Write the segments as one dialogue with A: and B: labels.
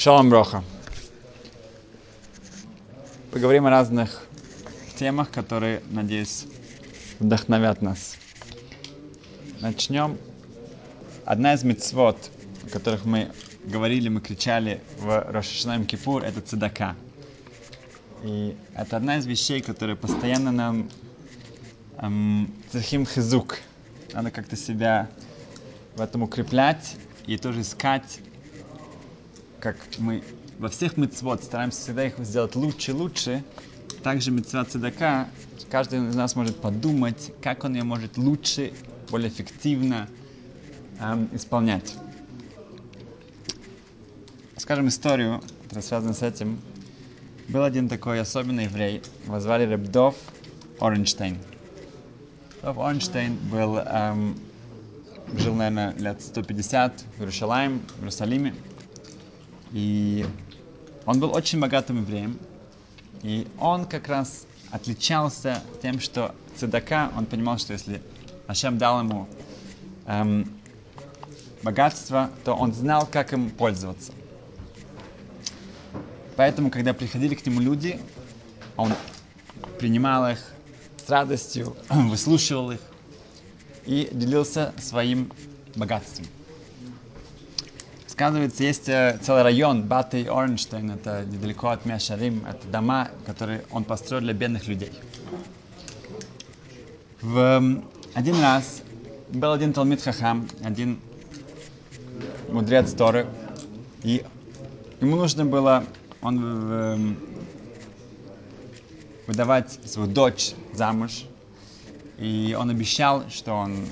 A: Шалом Броха. Поговорим о разных темах, которые, надеюсь, вдохновят нас. Начнем. Одна из мецвод, о которых мы говорили, мы кричали в Рошашнаем Кипур, это цедака. И это одна из вещей, которая постоянно нам эм, цехим хизук. Надо как-то себя в этом укреплять и тоже искать как мы во всех мецвод стараемся всегда их сделать лучше и лучше, также мецва цедака, каждый из нас может подумать, как он ее может лучше, более эффективно эм, исполнять. Скажем историю, которая связана с этим. Был один такой особенный еврей, его звали Ребдов Оренштейн. Ребдов Оренштейн был, эм, жил, наверное, лет 150 в Иерусалиме, в Иерусалиме. И он был очень богатым евреем. И он как раз отличался тем, что цедака, он понимал, что если Ашем дал ему эм, богатство, то он знал, как им пользоваться. Поэтому, когда приходили к нему люди, он принимал их с радостью, выслушивал их и делился своим богатством. Сказывается, есть э, целый район, Баты Оренштейн, это недалеко от Мешарим, это дома, которые он построил для бедных людей. В один раз был один Талмит Хахам, один мудрец Торы, и ему нужно было, он выдавать свою дочь замуж, и он обещал, что он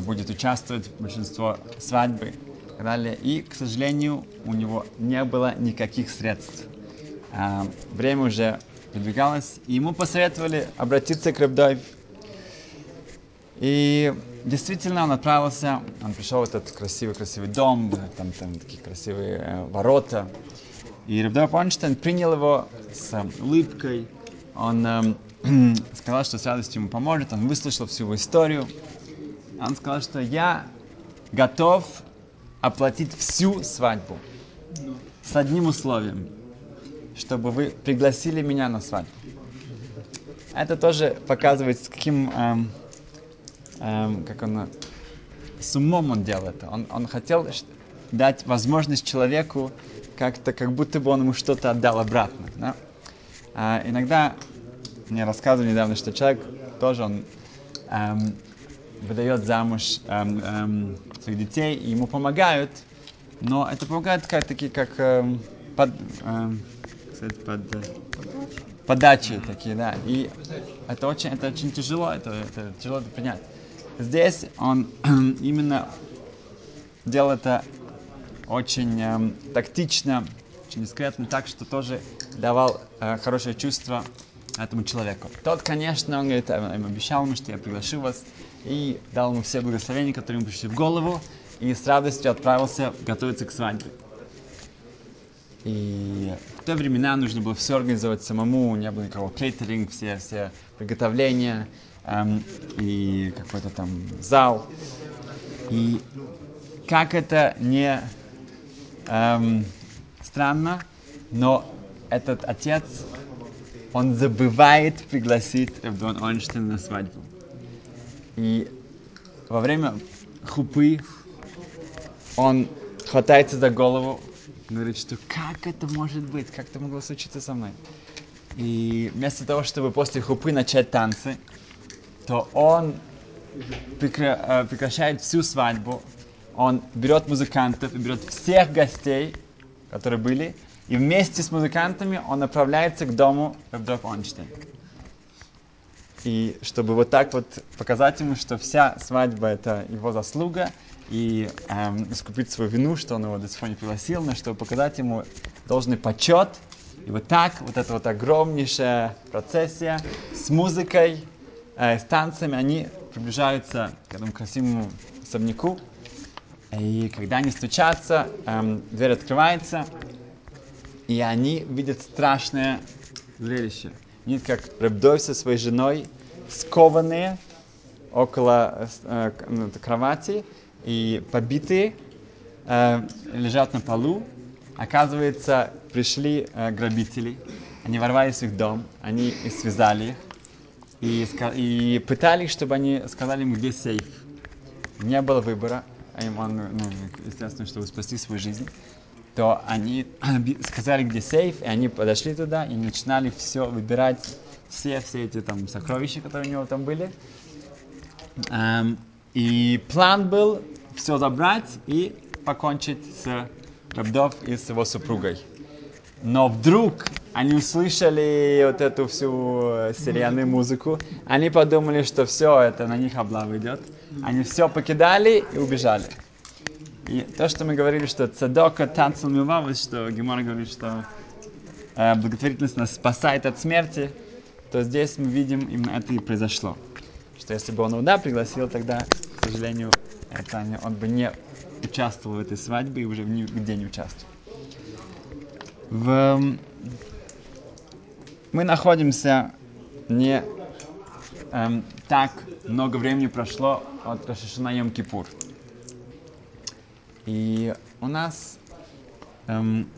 A: будет участвовать в большинстве свадьбы далее. И, к сожалению, у него не было никаких средств. А, время уже продвигалось, и ему посоветовали обратиться к Рабдой. И действительно он отправился, он пришел в этот красивый-красивый дом, там, там такие красивые э, ворота. И Рабдой Панштейн принял его с улыбкой. Он э, сказал, что с радостью ему поможет. Он выслушал всю его историю. Он сказал, что я готов оплатить всю свадьбу. С одним условием, чтобы вы пригласили меня на свадьбу. Это тоже показывает, с каким, эм, эм, как он, с умом он делал это. Он, он хотел дать возможность человеку как-то, как будто бы он ему что-то отдал обратно. Да? А, иногда мне рассказывали недавно, что человек тоже он эм, выдает замуж эм, эм, своих детей, и ему помогают, но это помогает как такие, как эм, под, эм, кстати, под, э, подачи такие, да. И это очень, это очень тяжело, это, это тяжело это принять. Здесь он именно делал это очень эм, тактично, очень дискретно, так что тоже давал э, хорошее чувство этому человеку. Тот, конечно, он говорит, им обещал ему, что я приглашу вас, и дал ему все благословения, которые ему пришли в голову, и с радостью отправился готовиться к свадьбе. И в те времена нужно было все организовать самому, не было никакого кейтеринг, все, все приготовления, эм, и какой-то там зал. И как это не эм, странно, но этот отец, он забывает пригласить Эвдон Ойнштейн на свадьбу. И во время хупы он хватается за голову, говорит, что как это может быть, как это могло случиться со мной. И вместо того, чтобы после хупы начать танцы, то он прекра- э, прекращает всю свадьбу, он берет музыкантов и берет всех гостей, которые были, и вместе с музыкантами он направляется к дому Рабдов Онштейн. И чтобы вот так вот показать ему, что вся свадьба это его заслуга, и эм, искупить свою вину, что он его до сих пор не пригласил, но чтобы показать ему должный почет. И вот так, вот эта вот огромнейшая процессия с музыкой, э, с танцами, они приближаются к этому красивому особняку. И когда они стучатся, эм, дверь открывается, и они видят страшное зрелище. Видят, как Рабдой со своей женой скованные около э, ну, кровати и побитые э, лежат на полу, Оказывается, пришли э, грабители, они ворвались в их дом, они их связали их и, и пытались, чтобы они сказали ему, где сейф. Не было выбора, а им он, ну, естественно, чтобы спасти свою жизнь, то они сказали, где сейф, и они подошли туда и начинали все выбирать, все, все эти там сокровища, которые у него там были. Эм, и план был все забрать и покончить с Рабдов и с его супругой. Но вдруг они услышали вот эту всю э, сирену музыку, они подумали, что все, это на них облава идет. Они все покидали и убежали. И то, что мы говорили, что цадока танцел мивавус, что Гемора говорит, что э, благотворительность нас спасает от смерти, то здесь мы видим, именно это и произошло. Что если бы он его да, пригласил, тогда, к сожалению, это не- он бы не участвовал в этой свадьбе и уже нигде не участвовал. В... м, Мы находимся не эм, так много времени прошло от Рошашана Йом Кипур. И у нас, эм,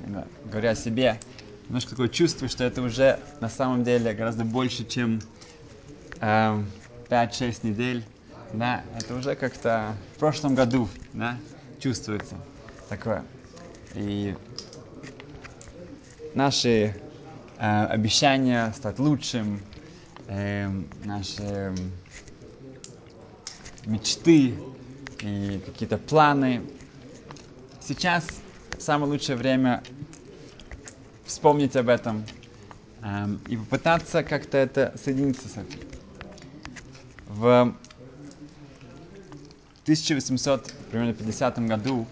A: э, говоря о себе, немножко такое чувство, что это уже на самом деле гораздо больше, чем эм, 5-6 недель. Да, это уже как-то в прошлом году, да, чувствуется такое. И наши э, обещания стать лучшим, эм, наши эм, мечты и какие-то планы. Сейчас самое лучшее время вспомнить об этом эм, и попытаться как-то это соединиться с этим. В 1850 году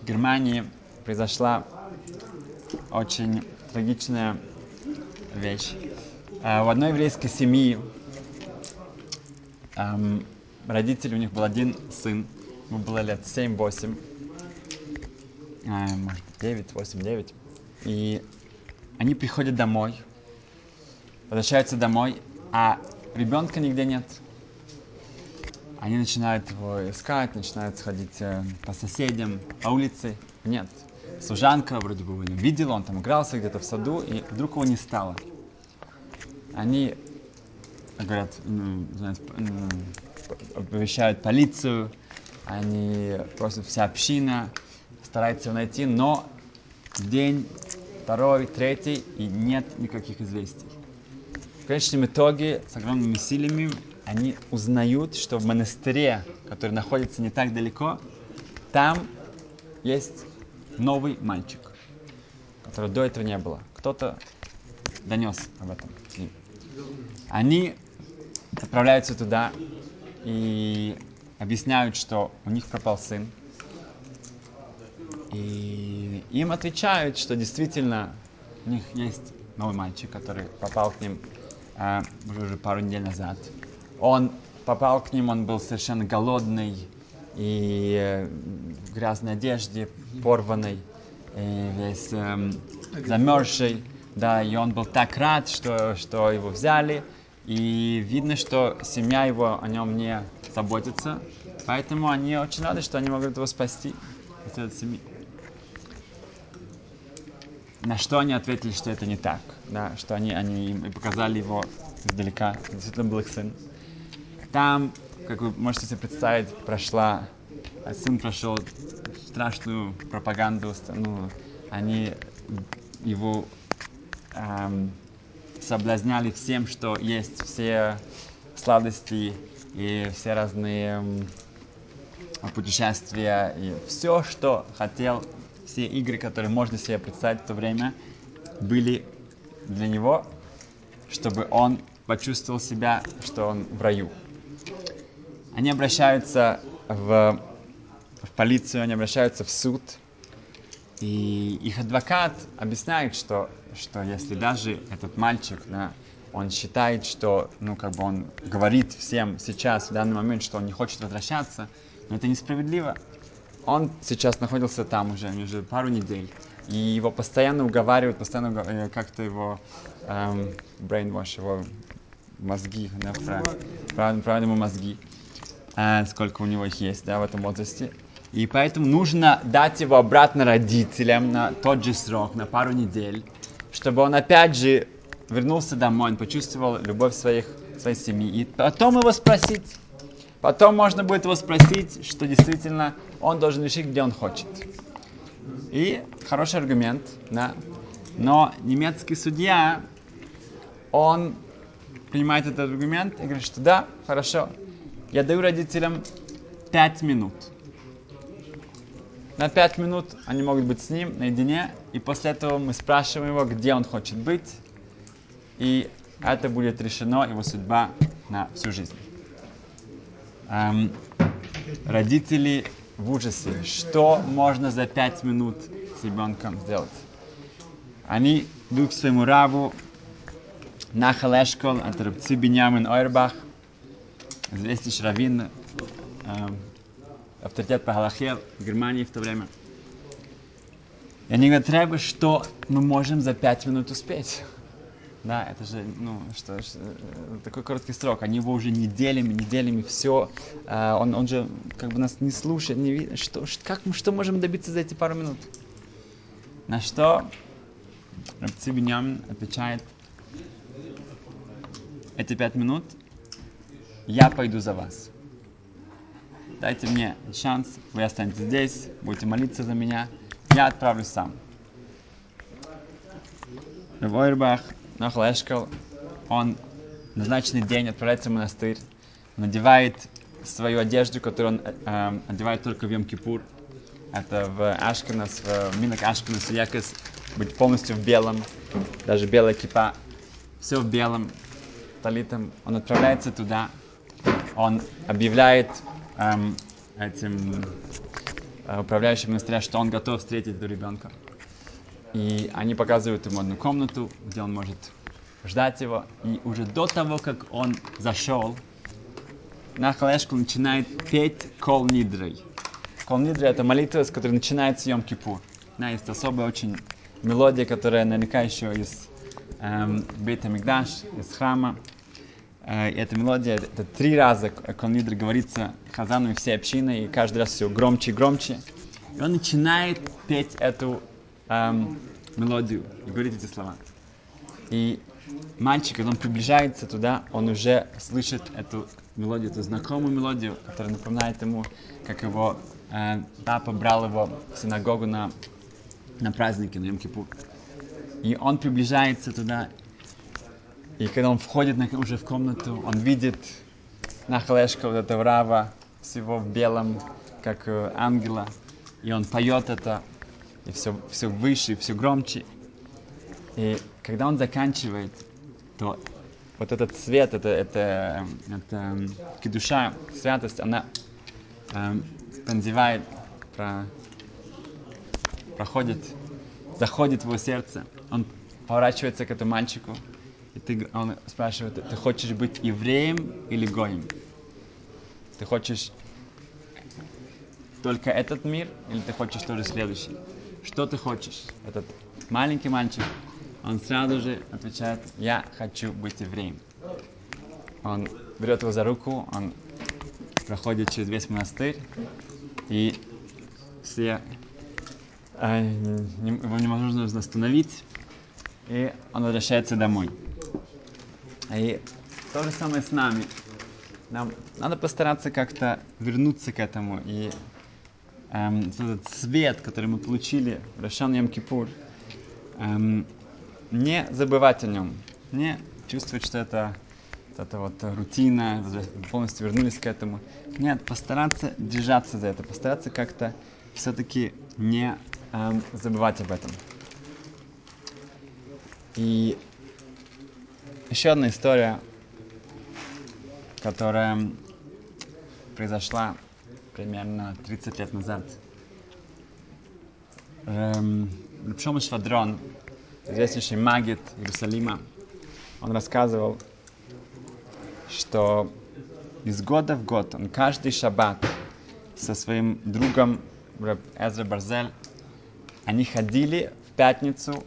A: в Германии произошла очень трагичная вещь. А, В одной еврейской семьи эм, родители, у них был один сын, ему было лет 7-8, а, может быть 9, 8, 9. И они приходят домой, возвращаются домой, а ребенка нигде нет. Они начинают его искать, начинают сходить э, по соседям, по улице. Нет. Служанка вроде бы его не видела, он там игрался где-то в саду, и вдруг его не стало. Они говорят, ну, знаете, оповещают полицию, они просят вся община, стараются его найти, но день, второй, третий, и нет никаких известий. В конечном итоге, с огромными усилиями, они узнают, что в монастыре, который находится не так далеко, там есть новый мальчик, которого до этого не было. Кто-то донес об этом. Они отправляются туда и объясняют, что у них пропал сын. И им отвечают, что действительно у них есть новый мальчик, который попал к ним а, уже, уже пару недель назад. Он попал к ним, он был совершенно голодный и э, в грязной одежде, порванный, и весь эм, замерзший. Да, и он был так рад, что, что его взяли. И видно, что семья его о нем не заботится. Поэтому они очень рады, что они могут его спасти от этой семьи. На что они ответили, что это не так. Да, что они, они им показали его издалека. Действительно был их сын. Там, как вы можете себе представить, прошла, а сын прошел страшную пропаганду. Ну, они его эм, соблазняли всем, что есть все сладости и все разные путешествия и все, что хотел, все игры, которые можно себе представить в то время, были для него, чтобы он почувствовал себя, что он в раю. Они обращаются в, в полицию, они обращаются в суд, и их адвокат объясняет, что, что если даже этот мальчик, да, он считает, что, ну, как бы он говорит всем сейчас, в данный момент, что он не хочет возвращаться, но это несправедливо. Он сейчас находился там уже, уже пару недель, и его постоянно уговаривают, постоянно э, как-то его эм, brainwash, его мозги, да, правильно, правильно ему мозги, э, сколько у него их есть, да, в этом возрасте. И поэтому нужно дать его обратно родителям на тот же срок, на пару недель, чтобы он опять же вернулся домой, он почувствовал любовь своих, своей семьи. И потом его спросить. Потом можно будет его спросить, что действительно он должен решить, где он хочет. И хороший аргумент, да. Но немецкий судья, он принимает этот аргумент и говорит, что да, хорошо, я даю родителям 5 минут. На 5 минут они могут быть с ним наедине, и после этого мы спрашиваем его, где он хочет быть, и это будет решено, его судьба на всю жизнь. Эм, родители в ужасе, что можно за 5 минут с ребенком сделать. Они идут к своему рабу, Нахал Эшкол, это Рабци Беньямин Ойрбах, известнейший раввин, эм, авторитет по Галахе в Германии в то время. И они говорят, треба, что мы можем за пять минут успеть. Да, это же, ну, что, что э, такой короткий срок. Они его уже неделями, неделями, все. Э, он, он же как бы нас не слушает, не видит. Что, как мы, что можем добиться за эти пару минут? На что Рабци Беньямин отвечает, эти пять минут я пойду за вас. Дайте мне шанс, вы останетесь здесь, будете молиться за меня, я отправлюсь сам. Ревойрбах, Нахал Эшкал, он назначенный день отправляется в монастырь, надевает свою одежду, которую он э, одевает только в Йом-Кипур. Это в Ашканас, в Минок Ашканас, Якос, быть полностью в белом, даже белая кипа, все в белом, талитом. Он отправляется туда, он объявляет эм, этим э, управляющим монастыря, что он готов встретить этого ребенка. И они показывают ему одну комнату, где он может ждать его. И уже до того, как он зашел, Нахалешку начинает петь Кол Нидрой. Кол Нидрой это молитва, с которой начинается Йом Кипур. Да, есть особая очень мелодия, которая наверняка еще из эм, Бейта Мигдаш, из храма. Э, эта мелодия, это три раза Кол Нидр говорится Хазану и всей общиной, и каждый раз все громче и громче. И он начинает петь эту эм, мелодию и говорит эти слова. И мальчик, когда он приближается туда, он уже слышит эту мелодию, эту знакомую мелодию, которая напоминает ему, как его э, папа брал его в синагогу на, на праздники, на Йом-Кипур. И он приближается туда, и когда он входит на, уже в комнату, он видит Нахалешка, вот этого рава, всего в белом, как э, ангела, и он поет это, и все, все выше, и все громче. И когда он заканчивает, то вот этот свет, это, это, это кедуша, святость, она эм, пронзевает, про, проходит, заходит в его сердце. Он поворачивается к этому мальчику, и ты, он спрашивает, ты хочешь быть евреем или гоем? Ты хочешь только этот мир, или ты хочешь тоже следующий? Что ты хочешь? Этот маленький мальчик, он сразу же отвечает, я хочу быть евреем. Он берет его за руку, он проходит через весь монастырь, и все э, его невозможно остановить, и он возвращается домой. И то же самое с нами. Нам надо постараться как-то вернуться к этому и эм, этот свет, который мы получили в Рошан Ям Кипур, эм, не забывать о нем, не чувствовать, что это, это вот рутина, полностью вернулись к этому. Нет, постараться держаться за это, постараться как-то все-таки не эм, забывать об этом. И еще одна история, которая произошла примерно 30 лет назад. Эм, Лепшом Швадрон, известнейший магит Иерусалима, он рассказывал, что из года в год он каждый шаббат со своим другом Эзра Барзель, они ходили в пятницу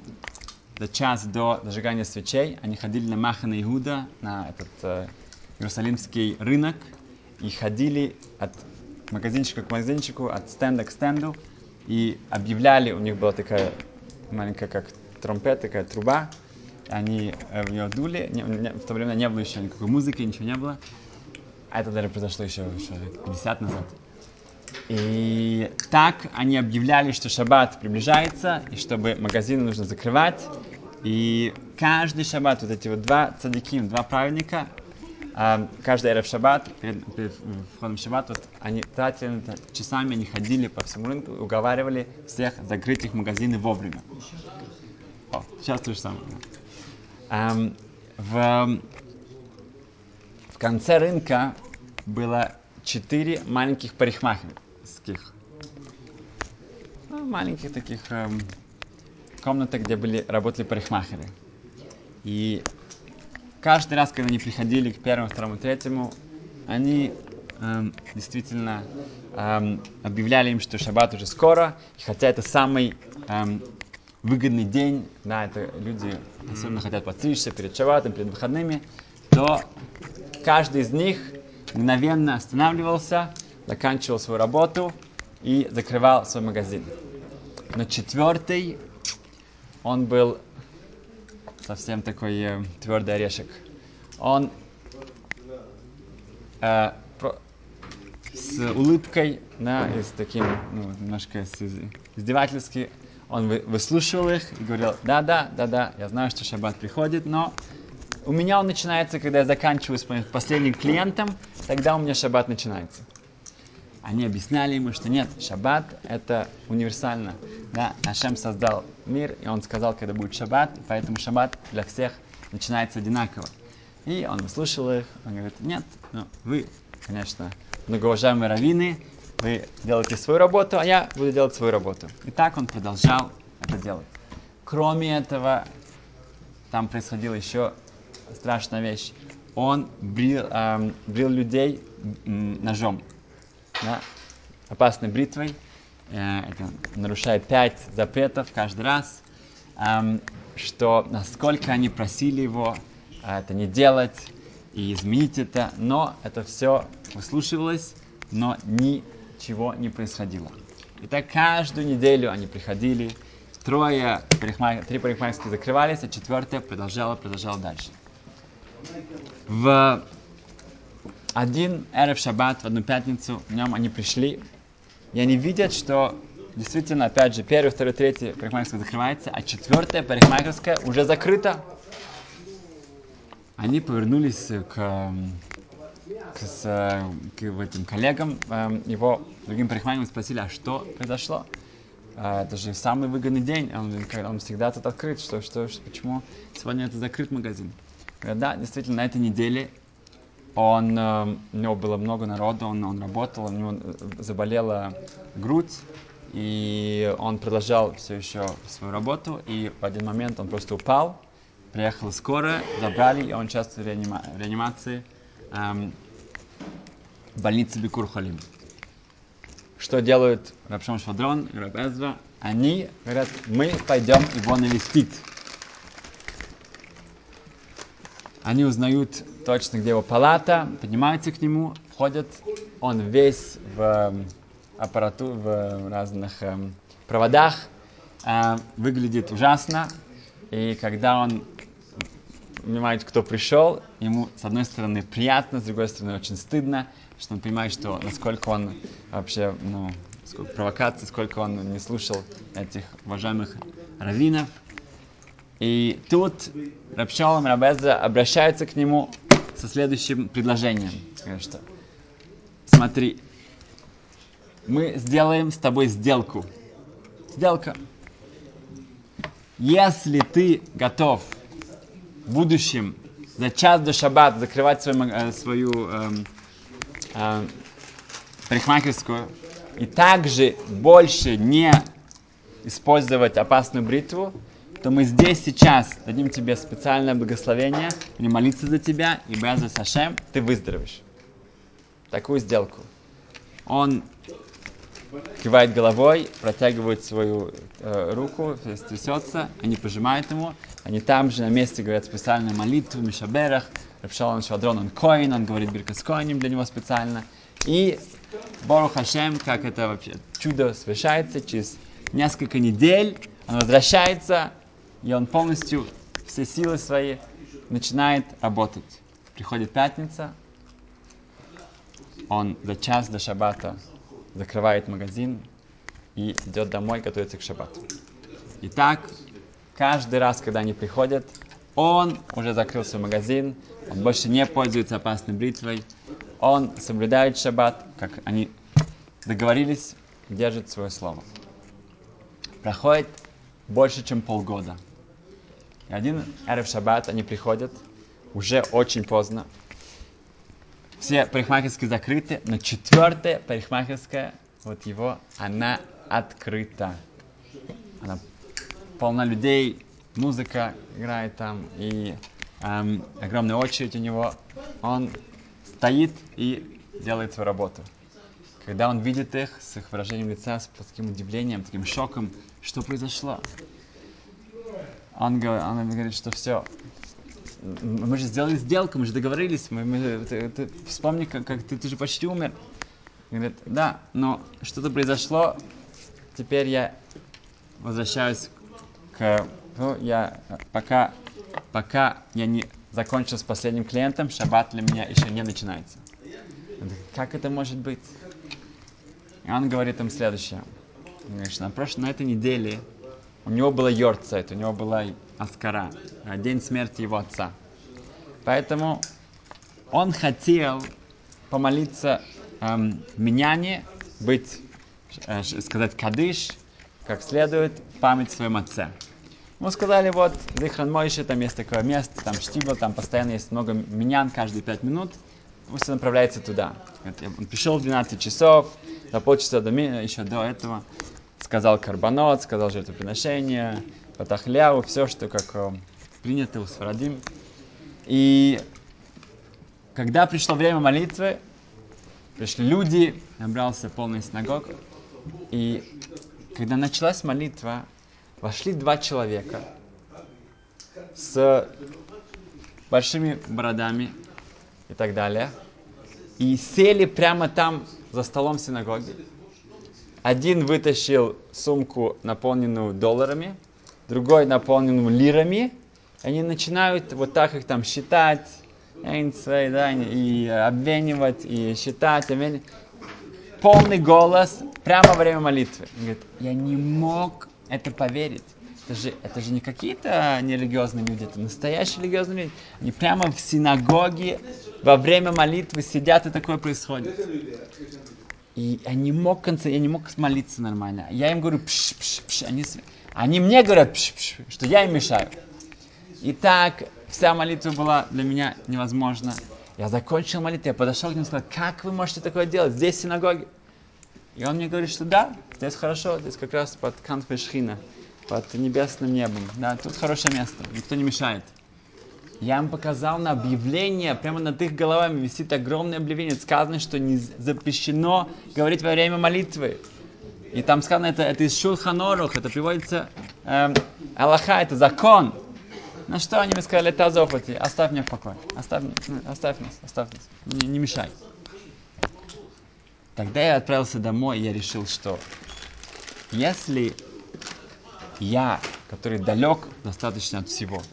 A: за час до зажигания свечей, они ходили на Махана Иуда, на этот э, Иерусалимский рынок, и ходили от магазинчика к магазинчику, от стенда к стенду, и объявляли, у них была такая маленькая, как тромпет, такая труба, они э, в нее дули, не- не- в то время не было еще никакой музыки, ничего не было, а это даже произошло еще, еще лет 50 назад. И так они объявляли, что шаббат приближается, и чтобы магазины нужно закрывать. И каждый шаббат, вот эти вот два цадиким, два праведника, а, каждый эрев шаббат, перед, перед входом шаббат, вот они тратили часами, они ходили по всему рынку, уговаривали всех закрыть их магазины вовремя. О, сейчас то же самое. Ам, в, в конце рынка было четыре маленьких парикмахерских. Ну, маленьких таких эм, комнатах, где были, работали парикмахеры. И каждый раз, когда они приходили к первому, второму, третьему, они эм, действительно эм, объявляли им, что шаббат уже скоро, и хотя это самый эм, выгодный день, да, это люди особенно хотят подстричься перед шаббатом, перед выходными, то каждый из них мгновенно останавливался, заканчивал свою работу и закрывал свой магазин. Но четвертый, он был совсем такой э, твердый орешек. Он э, про- с улыбкой, да, и с таким, ну, немножко издевательски, он вы- выслушивал их и говорил, да-да, да-да, я знаю, что шаббат приходит, но у меня он начинается, когда я заканчиваю с последним клиентом, тогда у меня шаббат начинается. Они объясняли ему, что нет, шаббат это универсально. Да, Ашем создал мир, и он сказал, когда будет шаббат, поэтому шаббат для всех начинается одинаково. И он выслушал их, он говорит, нет, ну, вы, конечно, многоуважаемые раввины, вы делаете свою работу, а я буду делать свою работу. И так он продолжал это делать. Кроме этого, там происходила еще страшная вещь. Он брил, эм, брил людей ножом, да, опасной бритвой. Э, это нарушает пять запретов каждый раз. Что насколько они просили его э, это не делать и изменить это, но это все выслушивалось, но ничего не происходило. И так каждую неделю они приходили, трое, парикмахер- три парикмахерские закрывались, а четвертая продолжала, продолжала дальше. В один Эрев Шаббат, в одну пятницу, в нем они пришли, и они видят, что действительно, опять же, первый, второй, третий парикмахерская закрывается, а четвертая парикмахерская уже закрыта. Они повернулись к, эм, к, с, э, к этим коллегам эм, его, другим парикмахерам, спросили, а что произошло? А, Это же самый выгодный день, он, он всегда тут открыт, что, что- почему сегодня это закрыт магазин? Говорят, да, действительно, на этой неделе он, э, у него было много народу, он, он работал, у него э, заболела грудь, и он продолжал все еще свою работу, и в один момент он просто упал, приехала скорая, забрали, и он сейчас в, реанима- в реанимации эм, в больнице Бикур Халим. Что делают Рабшам Швадрон и Раб? Они говорят, мы пойдем его навестить. Они узнают точно, где его палата, поднимаются к нему, входят. Он весь в эм, аппарату, в разных эм, проводах, э, выглядит ужасно. И когда он понимает, кто пришел, ему, с одной стороны, приятно, с другой стороны, очень стыдно, что он понимает, что насколько он вообще, ну, сколько провокаций, сколько он не слушал этих уважаемых раввинов. И тут Рабшалом Рабеза обращаются к нему со следующим предложением. Что смотри, мы сделаем с тобой сделку. Сделка. Если ты готов в будущем за час до шаббата закрывать маг- э, свою эм, э, парикмахерскую и также больше не использовать опасную бритву, то мы здесь сейчас дадим тебе специальное благословение или молиться за тебя, и Беза Сашем, ты выздоровеешь. Такую сделку. Он кивает головой, протягивает свою э, руку, трясется, они пожимают ему, они там же на месте говорят специальную молитву, Мишаберах, Рапшалан Шадрон, он коин, он говорит Биркас Коиним для него специально, и Борух Хашем, как это вообще чудо совершается, через несколько недель он возвращается, и он полностью все силы свои начинает работать. Приходит пятница, он за час до шаббата закрывает магазин и идет домой, готовится к шаббату. И так, каждый раз, когда они приходят, он уже закрыл свой магазин, он больше не пользуется опасной бритвой, он соблюдает шаббат, как они договорились, держит свое слово. Проходит больше, чем полгода. И один эрев шаббат они приходят, уже очень поздно. Все парикмахерские закрыты, но четвертая парикмахерская, вот его, она открыта. Она полна людей, музыка играет там, и эм, огромная очередь у него. Он стоит и делает свою работу. Когда он видит их с их выражением лица, с таким удивлением, таким шоком, что произошло, он, говорит, он говорит, что все, мы же сделали сделку, мы же договорились, мы, мы, ты, ты, вспомни, как, как ты, ты же почти умер. Говорит, да, но что-то произошло, теперь я возвращаюсь к, ну, я пока, пока я не закончил с последним клиентом, шаббат для меня еще не начинается. Как это может быть? И он говорит им следующее. Что на, прошлой, на этой неделе у него было Йорцайт, у него была Аскара, день смерти его отца. Поэтому он хотел помолиться эм, меняне, быть, э, сказать кадыш, как следует, память своем отце. Мы сказали, вот, Зихран Мойши, там есть такое место, там штибл, там постоянно есть много менян каждые пять минут. Пусть он направляется туда. Он пришел в 12 часов, за полчаса до меня, еще до этого, сказал карбонот, сказал жертвоприношение, патахляу, все, что как э, принято у Сфарадим. И когда пришло время молитвы, пришли люди, набрался полный синагог, и когда началась молитва, вошли два человека с большими бородами и так далее, и сели прямо там за столом синагоги. Один вытащил сумку, наполненную долларами, другой наполненную лирами. Они начинают вот так их там считать, и обвинивать, и считать, обвинивать. Полный голос прямо во время молитвы. Он говорит, я не мог это поверить. Это же, это же не какие-то нерелигиозные люди, это настоящие религиозные люди. Они прямо в синагоге во время молитвы сидят, и такое происходит. И я не мог, конце, я не мог молиться нормально. Я им говорю, пш, пш, пш. Они, они мне говорят, пш, пш, что я им мешаю. И так вся молитва была для меня невозможна. Я закончил молитву, я подошел к ним и сказал, как вы можете такое делать? Здесь синагоги. И он мне говорит, что да, здесь хорошо, здесь как раз под Канфешхина, под небесным небом. Да, тут хорошее место, никто не мешает. Я им показал на объявление, прямо над их головами висит огромное объявление. Сказано, что не запрещено говорить во время молитвы. И там сказано, это, это из Шулханорух, это приводится эм, Аллаха, это закон. На что они мне сказали, это Азофати, оставь меня в покое, оставь, оставь нас, оставь нас, не, не мешай. Тогда я отправился домой, и я решил, что если я, который далек достаточно от всего,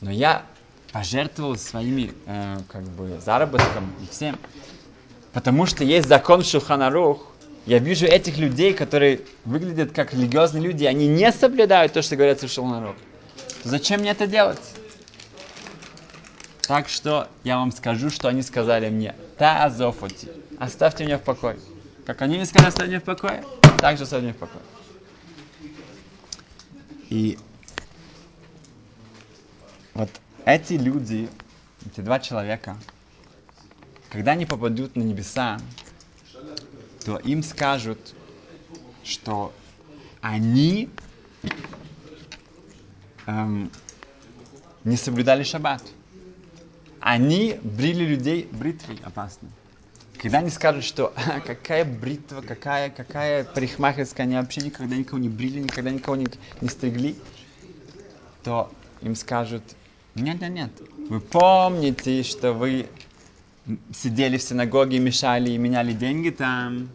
A: но я пожертвовал своими э, как бы заработком и всем, потому что есть закон Шуханарух. Я вижу этих людей, которые выглядят как религиозные люди, они не соблюдают то, что говорится в Шуханарух. Зачем мне это делать? Так что я вам скажу, что они сказали мне. Та азофоти. Оставьте меня в покое. Как они мне сказали, оставьте меня в покое, так же оставьте меня в покое. И вот эти люди, эти два человека, когда они попадут на небеса, то им скажут, что они эм, не соблюдали шаббат. Они брили людей бритвой опасной. Когда они скажут, что а, какая бритва, какая, какая парикмахерская, они вообще никогда никого не брили, никогда никого не, не стригли, то им скажут, нет, нет, нет, вы помните, что вы сидели в синагоге, мешали и меняли деньги там,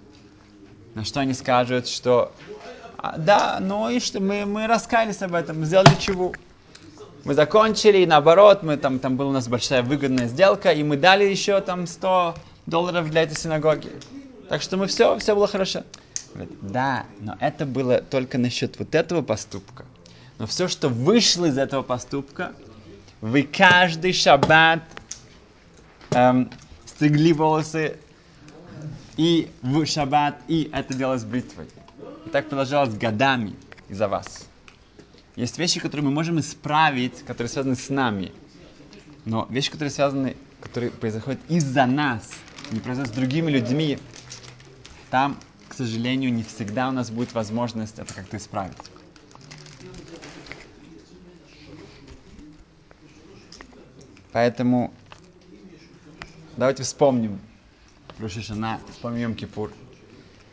A: на что они скажут, что «А, да, ну и что, мы, мы раскаялись об этом, мы сделали чего? Мы закончили, и наоборот, мы, там, там была у нас большая выгодная сделка, и мы дали еще там 100 долларов для этой синагоги. Так что мы все, все было хорошо. Да, но это было только насчет вот этого поступка. Но все, что вышло из этого поступка, вы каждый шаббат эм, стригли волосы и в шаббат, и это делалось бритвой. И так продолжалось годами из-за вас. Есть вещи, которые мы можем исправить, которые связаны с нами. Но вещи, которые связаны, которые происходят из-за нас, не происходят с другими людьми, там, к сожалению, не всегда у нас будет возможность это как-то исправить. Поэтому давайте вспомним Рошишана, вспомним Кипур.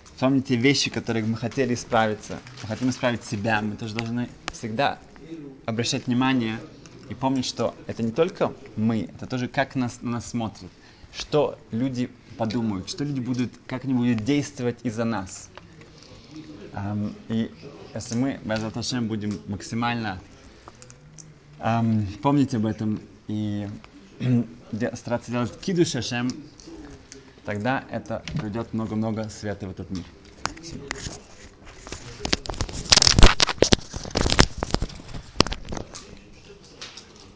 A: Вспомните вещи, которые мы хотели исправиться. Мы хотим исправить себя. Мы тоже должны всегда обращать внимание и помнить, что это не только мы, это тоже как нас, на нас смотрят. Что люди подумают, что люди будут, как они будут действовать из-за нас. Um, и если мы, Безаташем, будем максимально um, помнить об этом и стараться делать киду шашем, тогда это придет много-много света в этот мир. Спасибо.